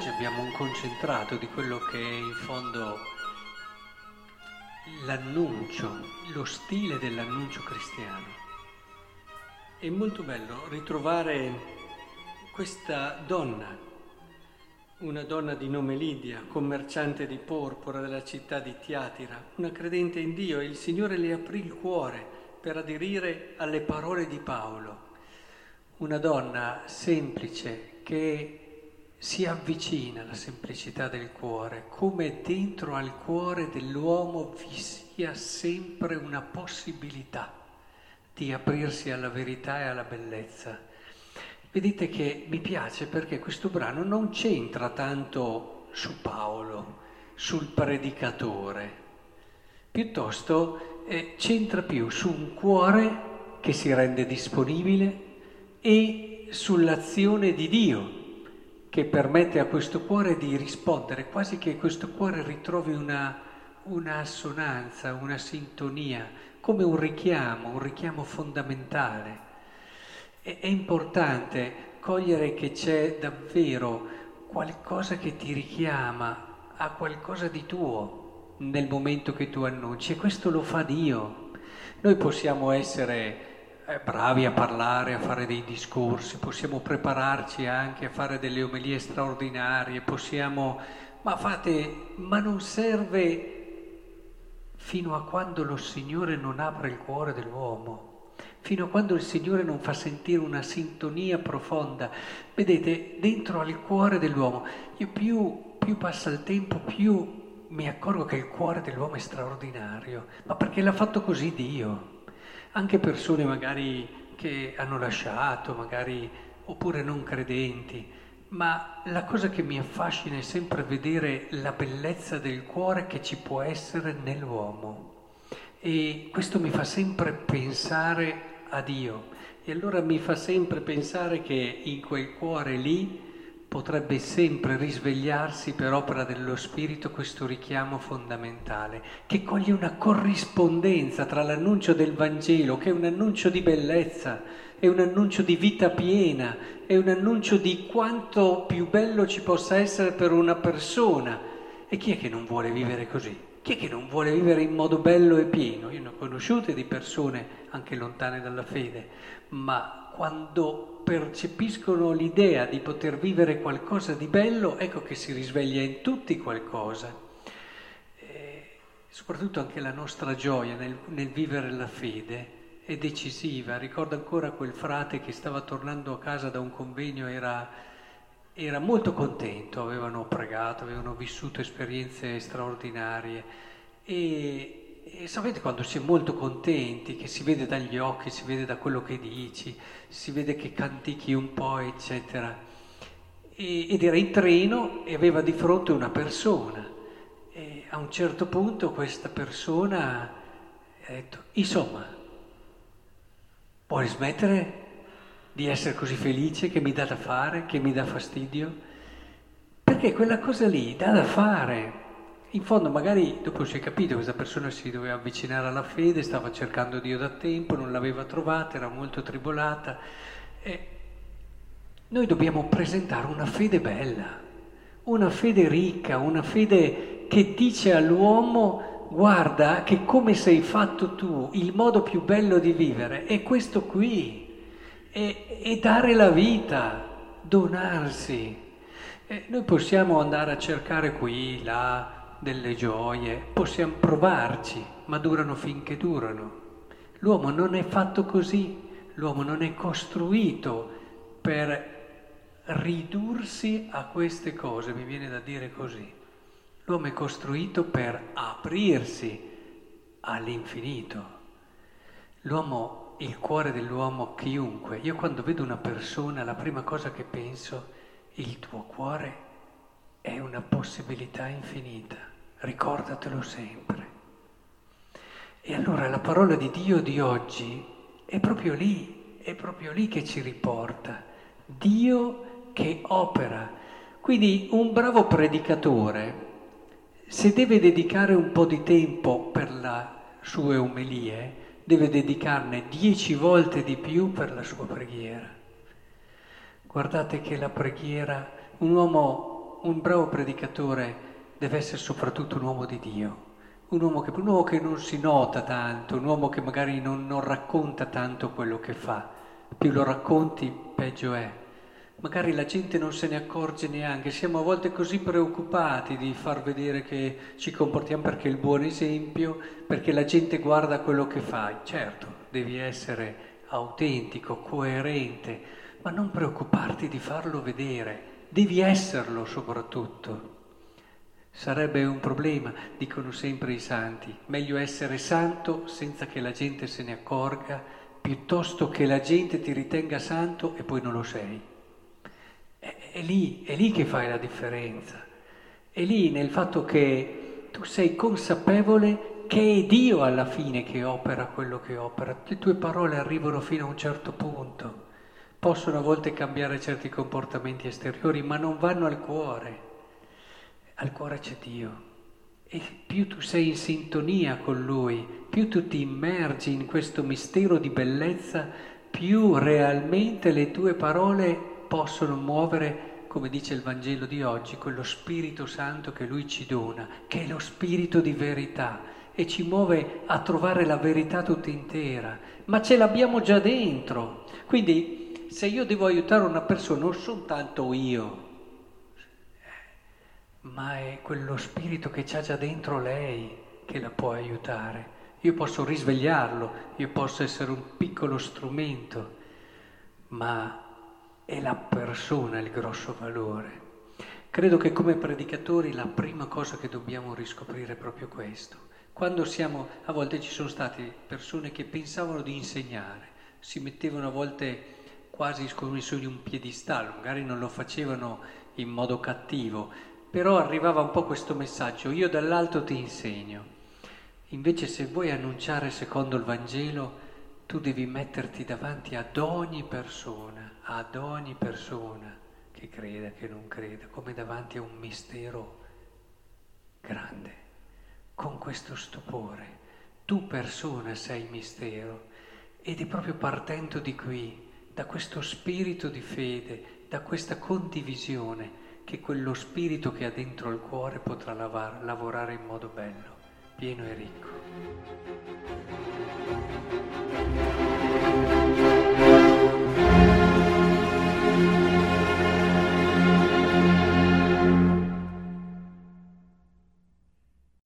oggi abbiamo un concentrato di quello che è in fondo l'annuncio, lo stile dell'annuncio cristiano. È molto bello ritrovare questa donna, una donna di nome Lidia, commerciante di porpora della città di Tiatira, una credente in Dio e il Signore le aprì il cuore per aderire alle parole di Paolo. Una donna semplice che si avvicina alla semplicità del cuore, come dentro al cuore dell'uomo vi sia sempre una possibilità di aprirsi alla verità e alla bellezza. Vedete che mi piace perché questo brano non c'entra tanto su Paolo, sul predicatore, piuttosto eh, c'entra più su un cuore che si rende disponibile e sull'azione di Dio che permette a questo cuore di rispondere, quasi che questo cuore ritrovi una, una assonanza, una sintonia, come un richiamo, un richiamo fondamentale. È, è importante cogliere che c'è davvero qualcosa che ti richiama a qualcosa di tuo nel momento che tu annunci e questo lo fa Dio. Noi possiamo essere bravi a parlare, a fare dei discorsi, possiamo prepararci anche a fare delle omelie straordinarie, possiamo... Ma fate, ma non serve fino a quando lo Signore non apre il cuore dell'uomo, fino a quando il Signore non fa sentire una sintonia profonda. Vedete, dentro al cuore dell'uomo, io più, più passa il tempo, più mi accorgo che il cuore dell'uomo è straordinario, ma perché l'ha fatto così Dio anche persone magari che hanno lasciato, magari oppure non credenti, ma la cosa che mi affascina è sempre vedere la bellezza del cuore che ci può essere nell'uomo. E questo mi fa sempre pensare a Dio. E allora mi fa sempre pensare che in quel cuore lì potrebbe sempre risvegliarsi per opera dello Spirito questo richiamo fondamentale, che coglie una corrispondenza tra l'annuncio del Vangelo, che è un annuncio di bellezza, è un annuncio di vita piena, è un annuncio di quanto più bello ci possa essere per una persona. E chi è che non vuole vivere così? Chi è che non vuole vivere in modo bello e pieno? Io ne ho conosciute di persone anche lontane dalla fede, ma quando percepiscono l'idea di poter vivere qualcosa di bello, ecco che si risveglia in tutti qualcosa. E soprattutto anche la nostra gioia nel, nel vivere la fede è decisiva. Ricordo ancora quel frate che stava tornando a casa da un convegno, era, era molto contento, avevano pregato, avevano vissuto esperienze straordinarie e e sapete quando si è molto contenti, che si vede dagli occhi, si vede da quello che dici, si vede che cantichi un po', eccetera. E, ed era in treno e aveva di fronte una persona. E a un certo punto questa persona ha detto, insomma, puoi smettere di essere così felice che mi dà da fare, che mi dà fastidio? Perché quella cosa lì dà da fare. In fondo magari dopo si è capito che questa persona si doveva avvicinare alla fede, stava cercando Dio da tempo, non l'aveva trovata, era molto tribolata. E noi dobbiamo presentare una fede bella, una fede ricca, una fede che dice all'uomo guarda che come sei fatto tu, il modo più bello di vivere è questo qui, è dare la vita, donarsi. E noi possiamo andare a cercare qui, là, delle gioie, possiamo provarci, ma durano finché durano. L'uomo non è fatto così, l'uomo non è costruito per ridursi a queste cose, mi viene da dire così. L'uomo è costruito per aprirsi all'infinito. L'uomo, il cuore dell'uomo, chiunque, io quando vedo una persona, la prima cosa che penso, il tuo cuore è una possibilità infinita ricordatelo sempre. E allora la parola di Dio di oggi è proprio lì, è proprio lì che ci riporta. Dio che opera. Quindi un bravo predicatore, se deve dedicare un po' di tempo per le sue omelie, deve dedicarne dieci volte di più per la sua preghiera. Guardate che la preghiera, un uomo un bravo predicatore deve essere soprattutto un uomo di Dio, un uomo che, un uomo che non si nota tanto, un uomo che magari non, non racconta tanto quello che fa. Più lo racconti, peggio è magari la gente non se ne accorge neanche, siamo a volte così preoccupati di far vedere che ci comportiamo perché è il buon esempio, perché la gente guarda quello che fai. Certo, devi essere autentico, coerente, ma non preoccuparti di farlo vedere, devi esserlo soprattutto. Sarebbe un problema, dicono sempre i santi, meglio essere santo senza che la gente se ne accorga, piuttosto che la gente ti ritenga santo e poi non lo sei. È lì, è lì che fai la differenza. È lì nel fatto che tu sei consapevole che è Dio alla fine che opera quello che opera. Le tue parole arrivano fino a un certo punto. Possono a volte cambiare certi comportamenti esteriori, ma non vanno al cuore. Al cuore c'è Dio. E più tu sei in sintonia con Lui, più tu ti immergi in questo mistero di bellezza, più realmente le tue parole possono muovere, come dice il Vangelo di oggi, quello Spirito Santo che Lui ci dona, che è lo Spirito di verità e ci muove a trovare la verità tutta intera, ma ce l'abbiamo già dentro. Quindi se io devo aiutare una persona non soltanto io, ma è quello spirito che c'ha già dentro lei che la può aiutare. Io posso risvegliarlo, io posso essere un piccolo strumento, ma è la persona il grosso valore. Credo che come predicatori la prima cosa che dobbiamo riscoprire è proprio questo. Quando siamo, a volte ci sono state persone che pensavano di insegnare, si mettevano a volte quasi come su di un piedistallo, magari non lo facevano in modo cattivo, però arrivava un po' questo messaggio, io dall'alto ti insegno. Invece se vuoi annunciare secondo il Vangelo, tu devi metterti davanti ad ogni persona ad ogni persona che creda, che non creda, come davanti a un mistero grande, con questo stupore. Tu persona sei mistero ed è proprio partendo di qui, da questo spirito di fede, da questa condivisione, che quello spirito che ha dentro il cuore potrà lavar, lavorare in modo bello, pieno e ricco.